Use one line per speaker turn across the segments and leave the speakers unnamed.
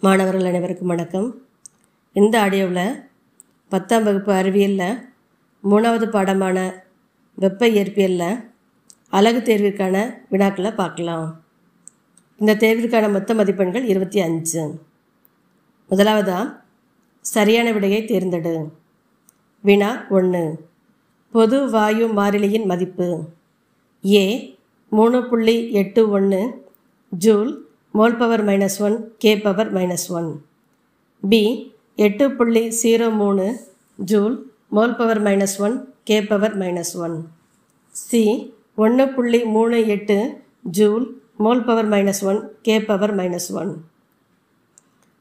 மாணவர்கள் அனைவருக்கும் வணக்கம். இந்த ஆடியோவில் பத்தாம் வகுப்பு அறிவியலில் மூணாவது பாடமான வெப்ப இயற்பியலில் அழகு தேர்விற்கான வினாக்களை பார்க்கலாம். இந்த தேர்விற்கான மொத்த மதிப்பெண்கள் இருபத்தி அஞ்சு. முதலாவதா சரியான விடையை தேர்ந்தெடு. வினா ஒன்று பொது வாயு மாறிலியின் மதிப்பு. ஏ மூணு புள்ளி எட்டு ஒன்று joule mole power minus one K power minus one B எட்டு புள்ளி ஜீரோ மூணு joule mole power minus one K power minus one C ஒன்று புள்ளி மூணு எட்டு joule mole power minus one K power minus one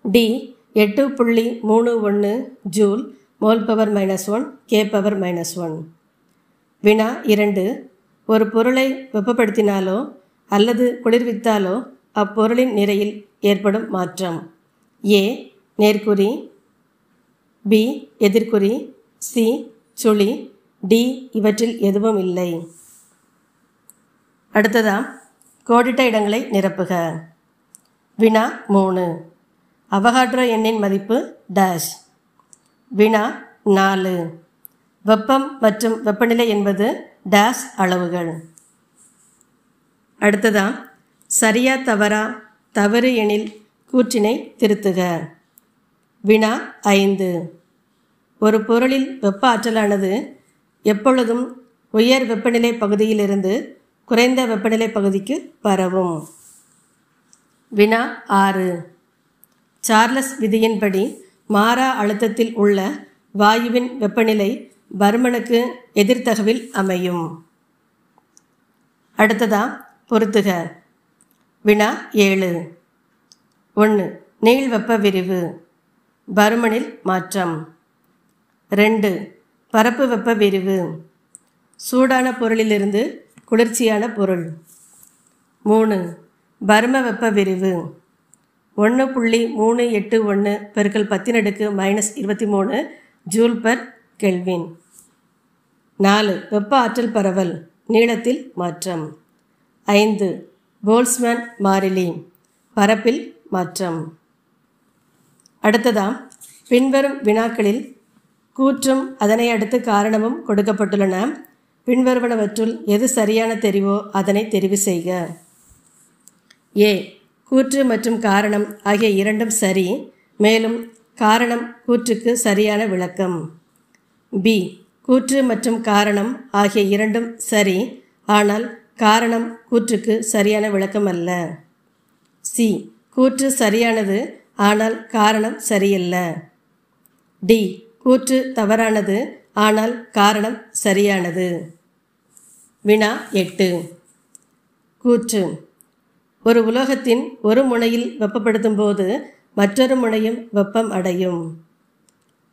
D எட்டு புள்ளி மூணு ஒன்று joule mole power minus one K power minus one வினா இரண்டு. ஒரு பொருளை வெப்பப்படுத்தினாலோ அல்லது குளிர்வித்தாலோ அப்பொருளின் நிறையில் ஏற்படும் மாற்றம். ஏ நேர்குறி. பி எதிர்குறி. சி சுழி. டி இவற்றில் எதுவும் இல்லை. அடுத்ததாம் கோடிட்ட இடங்களை நிரப்புக. வினா மூணு. அவகாட்ரோ எண்ணின் மதிப்பு டேஷ். வினா நாலு. வெப்பம் மற்றும் வெப்பநிலை என்பது டேஷ் அளவுகள். அடுத்ததா சரியா தவறா? தவறு எனில் கூற்றினை திருத்துக. வினா ஐந்து. ஒரு பொருளில் வெப்ப ஆற்றலானது எப்பொழுதும் உயர் வெப்பநிலை பகுதியிலிருந்து குறைந்த வெப்பநிலை பகுதிக்கு பரவும். வினா ஆறு. சார்லஸ் விதியின்படி மாறா அழுத்தத்தில் உள்ள வாயுவின் வெப்பநிலை பருமனுக்கு எதிர்த்தகவில் அமையும். அடுத்ததா பொருத்துக. வினா ஏழு. ஒன்று நீள் வெப்ப விரிவு. பருமனில் மாற்றம். ரெண்டு பரப்பு வெப்ப விரிவு. சூடான பொருளிலிருந்து குளிர்ச்சியான பொருள். மூணு பரும வெப்ப விரிவு. ஒன்று புள்ளி மூணு எட்டு ஒன்று பெருக்கல் பத்தினடுக்கு மைனஸ் இருபத்தி மூணு ஜூல் பர் கெல்வின். நாலு வெப்ப ஆற்றல் பரவல் நீளத்தில் மாற்றம். ஐந்து போல்ஸ்மேன் மாறிலி பரப்பில் மாற்றம். அடுத்ததாம் பின்வரும் வினாக்களில் கூற்றும் அதனை அடுத்து காரணமும் கொடுக்கப்பட்டுள்ளன. பின்வருவனவற்றுள் எது சரியான தெரிவோ அதனை தெரிவு செய்க. ஏ கூற்று மற்றும் காரணம் ஆகிய இரண்டும் சரி மேலும் காரணம் கூற்றுக்கு சரியான விளக்கம். பி கூற்று மற்றும் காரணம் ஆகிய இரண்டும் சரி ஆனால் காரணம் கூற்றுக்கு சரியான விளக்கம் அல்ல சி. கூற்று சரியானது ஆனால் காரணம் சரியல்ல. டி. கூற்று தவறானது ஆனால் காரணம் சரியானது. வினா எட்டு. கூற்று. ஒரு உலோகத்தின் ஒரு முனையில் வெப்பப்படுத்தும் போது மற்றொரு முனையும் வெப்பம் அடையும்.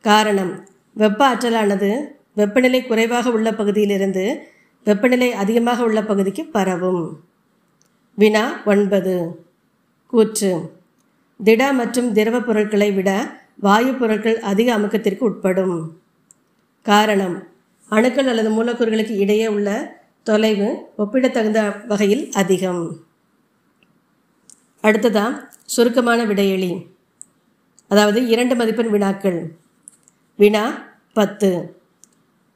காரணம். வெப்ப ஆற்றலானது வெப்பநிலை குறைவாக உள்ள பகுதியிலிருந்து வெப்பநிலை அதிகமாக உள்ள பகுதிக்கு பரவும். வினா ஒன்பது. கூற்று. திட மற்றும் திரவ பொருட்களை விட வாயு பொருட்கள் அதிக அமுக்கத்திற்கு உட்படும். காரணம். அணுக்கள் அல்லது மூலக்கூறுகளுக்கு இடையே உள்ள தொலைவு ஒப்பிடத்தகுந்த வகையில் அதிகம். அடுத்ததா சுருக்கமான விடையெளி. அதாவது இரண்டு மதிப்பெண் வினாக்கள். வினா பத்து.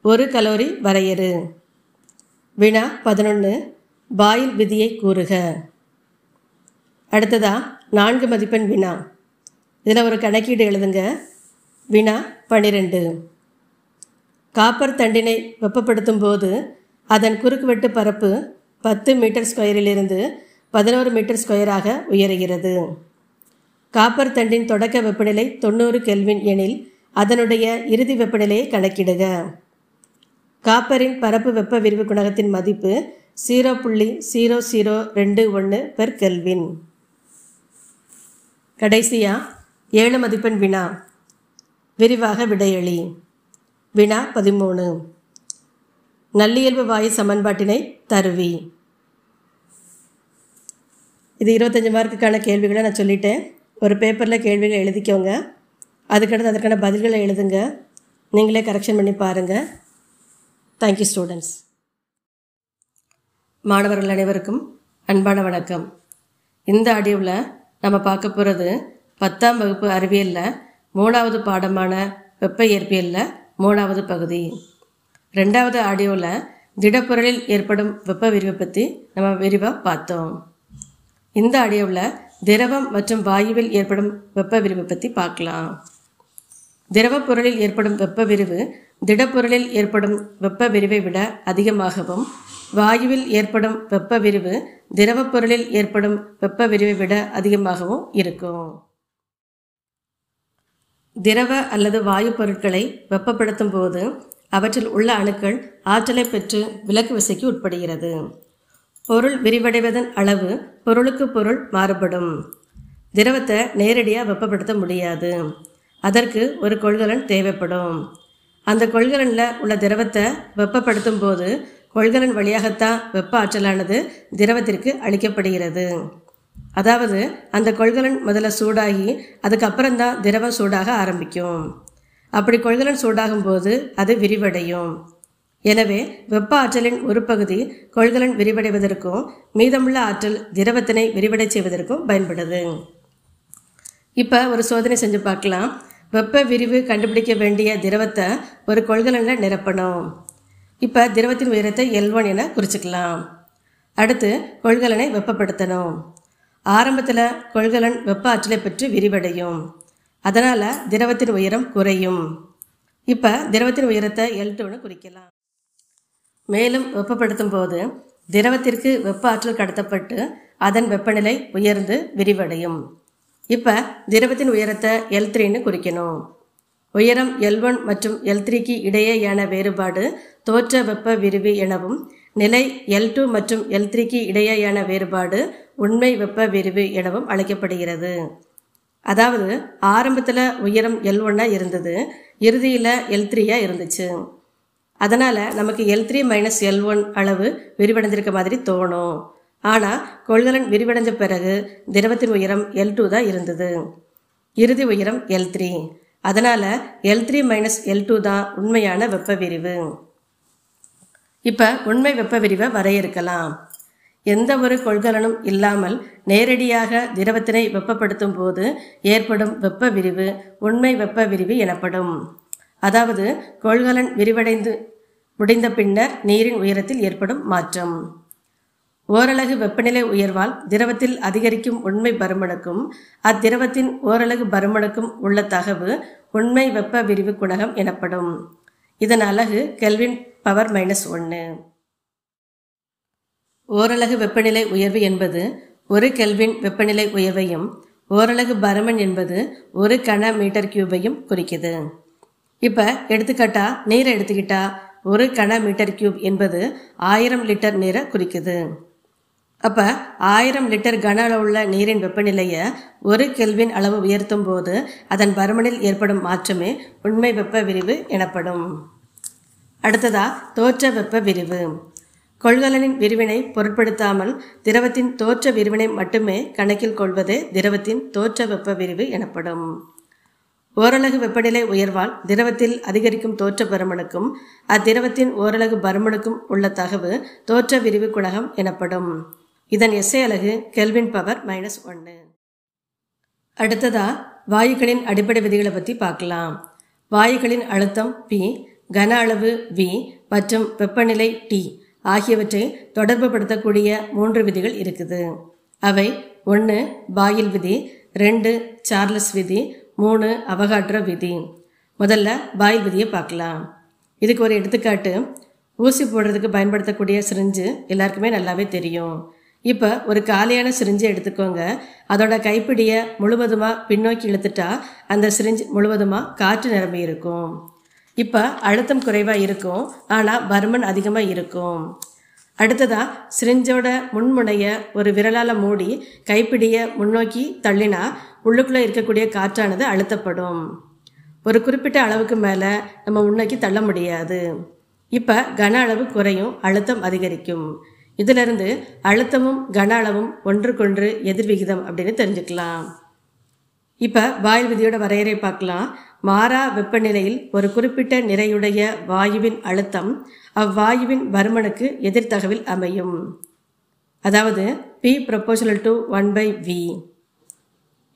ஒரு கலோரி வரையறு. வினா பதினொன்று பாயில் விதியை கூறுக. அடுத்ததா நான்கு மதிப்பெண் வினா. இதில் ஒரு கணக்கீடு எழுதுங்க. வினா பன்னிரெண்டு காப்பர் தண்டினை வெப்பப்படுத்தும் போது அதன் குறுக்குவெட்டு பரப்பு பத்து மீட்டர் ஸ்கொயரிலிருந்து பதினோரு மீட்டர் ஸ்கொயராக உயருகிறது. காப்பர் தண்டின் தொடக்க வெப்பநிலை தொண்ணூறு கெல்வின் எனில் அதனுடைய இறுதி வெப்பநிலையை கணக்கிடுக. காப்பரின் பரப்பு வெப்ப விரிவு குணகத்தின் மதிப்பு ஜீரோ புள்ளி ஜீரோ ஜீரோ ரெண்டு ஒன்று பெர் கெல்வின். கடைசியா ஏழு மதிப்பெண் வினா. விரிவாக விடையளி. வினா பதிமூணு. நல்லியல்பு வாயு சமன்பாட்டினை தருவி. இது இருபத்தஞ்சி மார்க்குக்கான கேள்விகளை நான் சொல்லிட்டேன். ஒரு பேப்பரில் கேள்விகளை எழுதிக்கோங்க. அதுக்கடுத்து அதற்கான பதில்களை எழுதுங்க. நீங்களே கரெக்ஷன் பண்ணி பாருங்கள் தேங்க்யூ ஸ்டூடெண்ட்ஸ் மாணவர்கள் அனைவருக்கும் அன்பான வணக்கம். இந்த ஆடியோவில் நம்ம பார்க்க போகிறது பத்தாம் வகுப்பு அறிவியலில் மூணாவது பாடமான வெப்ப இயற்பியலில் மூணாவது பகுதி. ரெண்டாவது ஆடியோவில் திடப்பொருளில் ஏற்படும் வெப்ப விரிவை பற்றி நம்ம விரிவாக பார்த்தோம். இந்த ஆடியோவில் திரவம் மற்றும் வாயுவில் ஏற்படும் வெப்ப விரிவை பற்றி பார்க்கலாம். திரவப்பொருளில் ஏற்படும் வெப்ப விரிவு திடப்பொருளில் ஏற்படும் வெப்ப விரிவை விட அதிகமாகவும் வாயுவில் ஏற்படும் வெப்ப விரிவு திரவப்பொருளில் ஏற்படும் வெப்ப விரிவை விட அதிகமாகவும் இருக்கும். திரவ அல்லது வாயு பொருட்களை வெப்பப்படுத்தும் போது அவற்றில் உள்ள அணுக்கள் ஆற்றலை பெற்று விலக்கு விசைக்கு உட்படுகிறது. பொருள் விரிவடைவதன் அளவு பொருளுக்கு பொருள் மாறுபடும். திரவத்தை நேரடியாக வெப்பப்படுத்த முடியாது. அதற்கு ஒரு கொள்கலன் தேவைப்படும். அந்த கொள்கலனில் உள்ள திரவத்தை வெப்பப்படுத்தும் போது கொள்கலன் வழியாகத்தான் வெப்ப ஆற்றலானது திரவத்திற்கு அளிக்கப்படுகிறது. அதாவது அந்த கொள்கலன் முதல்ல சூடாகி அதுக்கப்புறம் தான் திரவம் சூடாக ஆரம்பிக்கும். அப்படி கொள்கலன் சூடாகும் போது அது விரிவடையும். எனவே வெப்ப ஆற்றலின் ஒரு பகுதி கொள்கலன் விரிவடைவதற்கும் மீதமுள்ள ஆற்றல் திரவத்தினை விரிவடை செய்வதற்கும் பயன்படுது. இப்போ ஒரு சோதனை செஞ்சு பார்க்கலாம். வெப்ப விரிவு கண்டுபிடிக்க வேண்டிய திரவத்தை ஒரு கொள்கலனில் நிரப்பணும். இப்போ திரவத்தின் உயரத்தை எல் ஒன் என குறிச்சிக்கலாம். அடுத்து கொள்கலனை வெப்பப்படுத்தணும். ஆரம்பத்தில் கொள்கலன் வெப்ப ஆற்றலை பெற்று விரிவடையும். அதனால் திரவத்தின் உயரம் குறையும். இப்போ திரவத்தின் உயரத்தை எல் டூன்னு குறிக்கலாம். மேலும் வெப்பப்படுத்தும் போது திரவத்திற்கு வெப்ப ஆற்றல் கடத்தப்பட்டு அதன் வெப்பநிலை உயர்ந்து விரிவடையும். இப்போ திரவத்தின் உயரத்தை எல் த்ரீன்னு குறிக்கணும். உயரம் எல் ஒன் மற்றும் எல் த்ரீக்கு இடையேயான வேறுபாடு தோற்ற வெப்ப விரிவு எனவும் நிலை எல் டூ மற்றும் எல் த்ரீக்கு இடையேயான வேறுபாடு உண்மை வெப்ப விரிவு எனவும் அழைக்கப்படுகிறது. அதாவது ஆரம்பத்தில் உயரம் எல் ஒன்னாக இருந்தது இறுதியில் எல் த்ரீயாக இருந்துச்சு. அதனால் நமக்கு L three minus L one அளவு விரிவடைஞ்சிருக்க மாதிரி தோணும். ஆனால் கொள்கலன் விரிவடைஞ்ச பிறகு திரவத்தின் உயரம் எல் டூ தான் இருந்தது. இறுதி உயரம் எல் த்ரீ அதனால் L three minus L two தான் உண்மையான வெப்ப விரிவு. இப்போ உண்மை வெப்ப விரிவை வரையறுக்கலாம். எந்த ஒரு கொள்கலனும் இல்லாமல் நேரடியாக திரவத்தினை வெப்பப்படுத்தும் போது ஏற்படும் வெப்ப விரிவு உண்மை வெப்ப விரிவு எனப்படும். அதாவது கொள்கலன் விரிவடைந்து முடிந்த பின்னர் நீரின் உயரத்தில் ஏற்படும் மாற்றம். ஓரலகு வெப்பநிலை உயர்வால் திரவத்தில் அதிகரிக்கும் உண்மை பருமனுக்கும் அத்திரவத்தின் ஓரலகு பருமனுக்கும் உள்ள தகவு உண்மை வெப்ப விரிவு குணகம் எனப்படும். இதன் அலகு கெல்வின் பவர் மைனஸ் ஒன்று ஓரலகு வெப்பநிலை உயர்வு என்பது ஒரு கெல்வின் வெப்பநிலை உயர்வையும் ஓரலகு பருமன் என்பது ஒரு கன மீட்டர் கியூபையும் குறிக்குது. இப்போ எடுத்துக்காட்டா நீரை எடுத்துக்கிட்டா ஒரு கன மீட்டர் கியூப் என்பது ஆயிரம் லிட்டர் நீரை குறிக்குது. அப்போ ஆயிரம் லிட்டர் கன அளவுள்ள நீரின் வெப்பநிலையை ஒரு கெல்வின் அளவு உயர்த்தும் போது அதன் பருமனில் ஏற்படும் மாற்றமே உண்மை வெப்ப விரிவு எனப்படும். அடுத்ததா தோற்ற வெப்ப விரிவு. கொள்கலனின் விரிவினை பொருட்படுத்தாமல் திரவத்தின் தோற்ற விரிவினை மட்டுமே கணக்கில் கொள்வதே திரவத்தின் தோற்ற வெப்ப விரிவு எனப்படும். ஓரலகு வெப்பநிலை உயர்வால் திரவத்தில் அதிகரிக்கும் தோற்ற பருமனுக்கும் அத்திரவத்தின் ஓரலகு பருமனுக்கும் உள்ள தகவு தோற்ற விரிவு குணகம் எனப்படும். இதன் எஸ்ஐ அலகு கெல்வின் பவர் மைனஸ் ஒன்று அடுத்ததா வாயுக்களின் அடிப்படை விதிகளை பற்றி பார்க்கலாம். வாயுக்களின் அழுத்தம் பி கன அளவு வி மற்றும் வெப்பநிலை டி ஆகியவற்றை தொடர்புபடுத்தக்கூடிய மூன்று விதிகள் இருக்குது. அவை ஒன்று பாயில் விதி ரெண்டு சார்லஸ் விதி மூணு அவகாட்ரோ விதி. முதல்ல பாயில் விதியை பார்க்கலாம். இதுக்கு ஒரு எடுத்துக்காட்டு. ஊசி போடுறதுக்கு பயன்படுத்தக்கூடிய சிரிஞ்சு எல்லாருக்குமே நல்லாவே தெரியும். இப்போ ஒரு காலியான சிரிஞ்சை எடுத்துக்கோங்க. அதோட கைப்பிடியை முழுவதுமாக பின்னோக்கி இழுத்துட்டா அந்த சிரிஞ்சு முழுவதுமாக காற்று நிரம்பி இருக்கும். இப்போ அழுத்தம் குறைவாக இருக்கும். ஆனால் பர்மன் அதிகமாக இருக்கும். அடுத்ததாக சிரிஞ்சோட முன்முனைய ஒரு விரலால் மூடி கைப்பிடியை முன்னோக்கி தள்ளினா உள்ளுக்குள்ளே இருக்கக்கூடிய காற்றானது அழுத்தப்படும். ஒரு குறிப்பிட்ட அளவுக்கு மேலே நம்ம முன்னோக்கி தள்ள முடியாது. இப்போ கன அளவு குறையும் அழுத்தம் அதிகரிக்கும். இதிலிருந்து அழுத்தமும் கன அளவும் ஒன்றுக்கொன்று எதிர்விகிதம் அப்படின்னு தெரிஞ்சுக்கலாம். இப்போ வாயு விதியோட வரையறை பார்க்கலாம். மாறா வெப்பநிலையில் ஒரு குறிப்பிட்ட நிறையுடைய வாயுவின் அழுத்தம் அவ்வாயுவின் பருமனுக்கு எதிர்த்தகவில் அமையும். அதாவது P proportional to one by V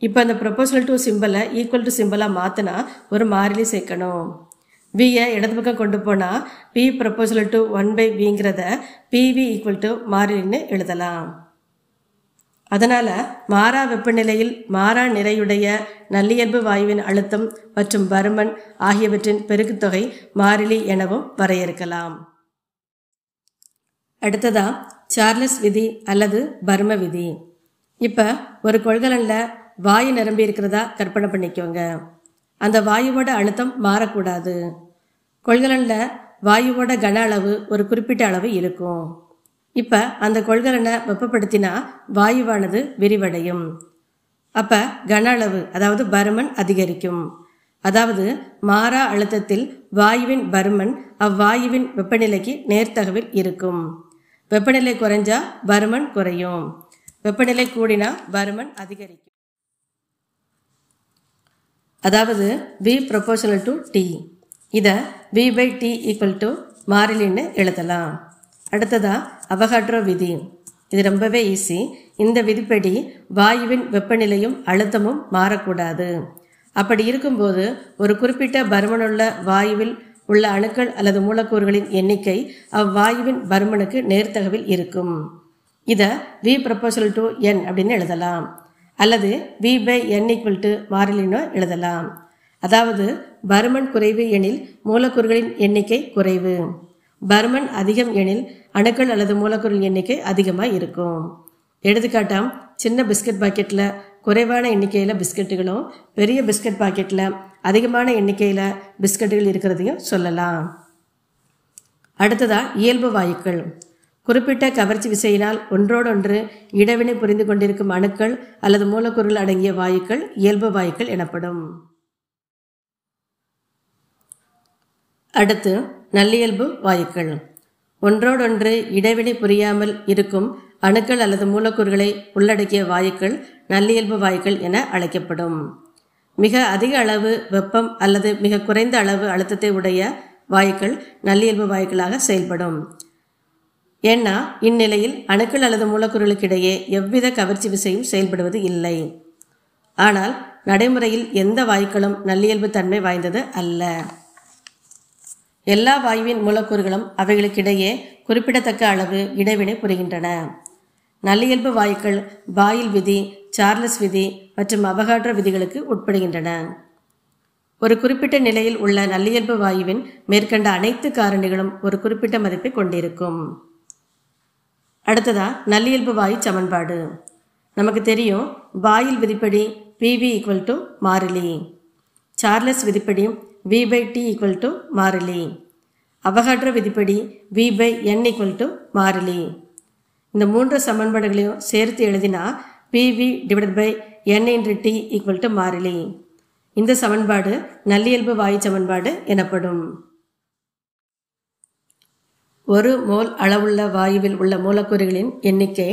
இப்போ அந்த ப்ரொபோஷனல் டு சிம்பிளை ஈக்குவல் டு சிம்பிளாக மாற்றினா ஒரு மாறிலி சேர்க்கணும். வியை இடது பக்கம் கொண்டு போனால் P proportional to one by பிங்கிறத PV equal to மாறிலின்னு எழுதலாம். அதனால் மாறா வெப்பநிலையில் மாறா நிறையுடைய நல்லியல்பு வாயுவின் அழுத்தம் மற்றும் பருமன் ஆகியவற்றின் பெருக்குத்தொகை மாறிலி எனவும் வரையறுக்கலாம். அடுத்ததா சார்லஸ் விதி அல்லது பர்ம விதி. இப்போ ஒரு கொள்கலனில் வாயு நிரம்பி இருக்கிறதா கற்பனை பண்ணிக்கோங்க. அந்த வாயுவோட அழுத்தம் மாறக்கூடாது. கொள்கலனில் வாயுவோட கன அளவு ஒரு குறிப்பிட்ட அளவு இருக்கும். இப்போ அந்த கொள்கலனை வெப்பப்படுத்தினா வாயுவானது விரிவடையும். அப்போ கன அளவு அதாவது பருமன் அதிகரிக்கும். அதாவது மாறா அழுத்தத்தில் வாயுவின் பருமன் அவ்வாயுவின் வெப்பநிலைக்கு நேர்த்தகவில் இருக்கும். வெப்பநிலை குறைஞ்சா பருமன் குறையும். வெப்பநிலை கூடினா பருமன் அதிகரிக்கும். அதாவது வி ப்ரொபோஷனல் டு டி இதை V by T equal to மாறிலின்னு எழுதலாம். அடுத்ததா அவகாட்ரோ விதி. இது ரொம்பவே ஈஸி இந்த விதிப்படி வாயுவின் வெப்பநிலையும் அழுத்தமும் மாறக்கூடாது. அப்படி இருக்கும்போது ஒரு குறிப்பிட்ட பருமனுள்ள வாயுவில் உள்ள அணுக்கள் அல்லது மூலக்கூறுகளின் எண்ணிக்கை அவ்வாயுவின் பருமனுக்கு நேர்த்தகவில் இருக்கும். இதை வி ப்ரொபோசல் டு என் அப்படின்னு எழுதலாம். அல்லது V by N equal to மாறிலினோ எழுதலாம். அதாவது பருமன் குறைவு எனில் மூலக்கூறுகளின் எண்ணிக்கை குறைவு. பருமன் அதிகம் எனில் அணுக்கள் அல்லது மூலக்கூறுகள் எண்ணிக்கை அதிகமாக இருக்கும். எடுத்துக்காட்டாம் சின்ன பிஸ்கட் பாக்கெட்டில் குறைவான எண்ணிக்கையில் பிஸ்கட்டுகளும் பெரிய பிஸ்கட் பாக்கெட்டில் அதிகமான எண்ணிக்கையில் பிஸ்கட்டுகள் இருக்கிறதையும் சொல்லலாம். அடுத்ததா இயல்பு வாயுக்கள். குறிப்பிட்ட கவர்ச்சி விசையினால் ஒன்றோடொன்று இடவினை புரிந்து கொண்டிருக்கும் அணுக்கள் அல்லது மூலக்கூறுகள் அடங்கிய வாயுக்கள் இயல்பு வாயுக்கள் எனப்படும். அடுத்து நல்லியல்பு வாயுக்கள். ஒன்றோடொன்று இடைவினை புரியாமல் இருக்கும் அணுக்கள் அல்லது மூலக்கூறுகளை உள்ளடக்கிய வாயுக்கள் நல்லியல்பு வாயுக்கள் என அழைக்கப்படும். மிக அதிக அளவு வெப்பம் அல்லது மிக குறைந்த அளவு அழுத்தத்தை உடைய வாயுக்கள் நல்லியல்பு வாயுக்களாக செயல்படும். ஏன்னா இந்நிலையில் அணுக்கள் அல்லது மூலக்கூறுகளுக்கு இடையே எவ்வித கவர்ச்சி விசையும் செயல்படுவது இல்லை. ஆனால் நடைமுறையில் எந்த வாயுக்களும் நல்லியல்பு தன்மை வாய்ந்தது அல்ல. எல்லா வாயுவின் மூலக்கூறுகளும் அவைகளுக்கிடையே குறிப்பிடத்தக்க அளவு இடைவினை புரிகின்றன. நல்லியல்பு வாயுக்கள் பாயில் விதி சார்லஸ் விதி மற்றும் அவகாட்ரோ விதிகளுக்கு உட்படுகின்றன. ஒரு குறிப்பிட்ட நிலையில் உள்ள நல்லியல்பு வாயுவின் மேற்கண்ட அனைத்து காரணிகளும் ஒரு குறிப்பிட்ட மதிப்பை கொண்டிருக்கும். அடுத்ததா நல்லியல்பு வாயு சமன்பாடு. நமக்கு தெரியும் பாயில் விதிப்படி பிவி ஈக்குவல் டு மாறிலி. சார்லஸ் விதிப்படி V by T equal to மாறிலி. அவகாட்ர விதிப்படி V by N equal to மாறிலி. இந்த மூன்று சமன்பாடுகளையும் சேர்த்து எழுதினா PV divided by N into T equal to மாறிலி. இந்த சமன்பாடு நல்லியல்பு வாயு சமன்பாடு எனப்படும். ஒரு மோல் அளவுள்ள வாயுவில் உள்ள மூலக்கூறுகளின் எண்ணிக்கை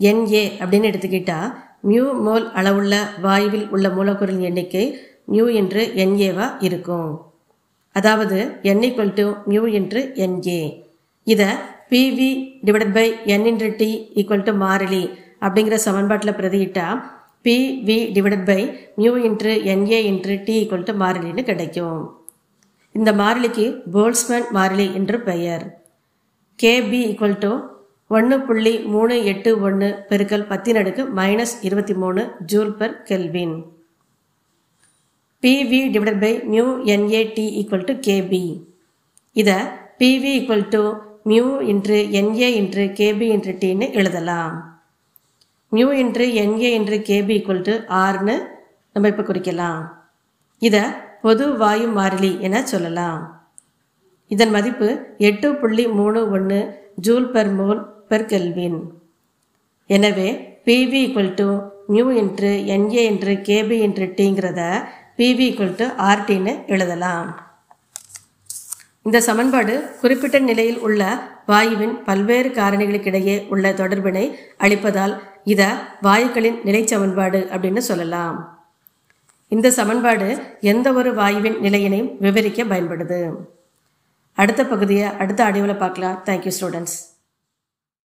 என்ஏ அப்படின்னு எடுத்துக்கிட்டா மியூ மோல் அளவுள்ள வாயுவில் உள்ள மூலக்கூறுகளின் எண்ணிக்கை மியூ என்று என்ஏவா இருக்கும். அதாவது என் ஈக்குவல் டு மியூ என்று என்ஏ. இதை PV divided by N into T equal to மாறிலி அப்படிங்கிற சமன்பாட்டில் பிரதியிட்டா PV divided by mu into NA into T equal to மாறிலின்னு கிடைக்கும். இந்த மாறிலிக்கு போல்ஸ்மேன் மாறிலி என்று பெயர். கேபி ஈக்குவல் டு ஒன்று புள்ளி மூணு எட்டு ஒன்று பெருக்கல் பத்தின் அடுக்கு மைனஸ் இருபத்தி மூணு joule per kelvin PV divide by mu NAT equal to KB இதை PV equal to mu into NA into KB into டின்னு எழுதலாம். Mu into NA into KB equal to ஆர்னு நம்ம இப்போ குறிக்கலாம். இதை பொது வாயு மாறிலி என சொல்லலாம். இதன் மதிப்பு எட்டு புள்ளி மூணு ஒன்று joule per mole per kelvin. எனவே PV equal to mu into NA into KB into டிங்கிறத PV equal to ஆர்டின்னு எழுதலாம். இந்த சமன்பாடு குறிப்பிட்ட நிலையில் உள்ள வாயுவின் பல்வேறு காரணிகளுக்கிடையே உள்ள தொடர்பினை அளிப்பதால் இதை வாயுக்களின் நிலை சமன்பாடு அப்படின்னு சொல்லலாம். இந்த சமன்பாடு எந்த ஒரு வாயுவின் நிலையினையும் விவரிக்க பயன்படுது. அடுத்த பகுதியை அடுத்த அடிவில் பார்க்கலாம். Thank you students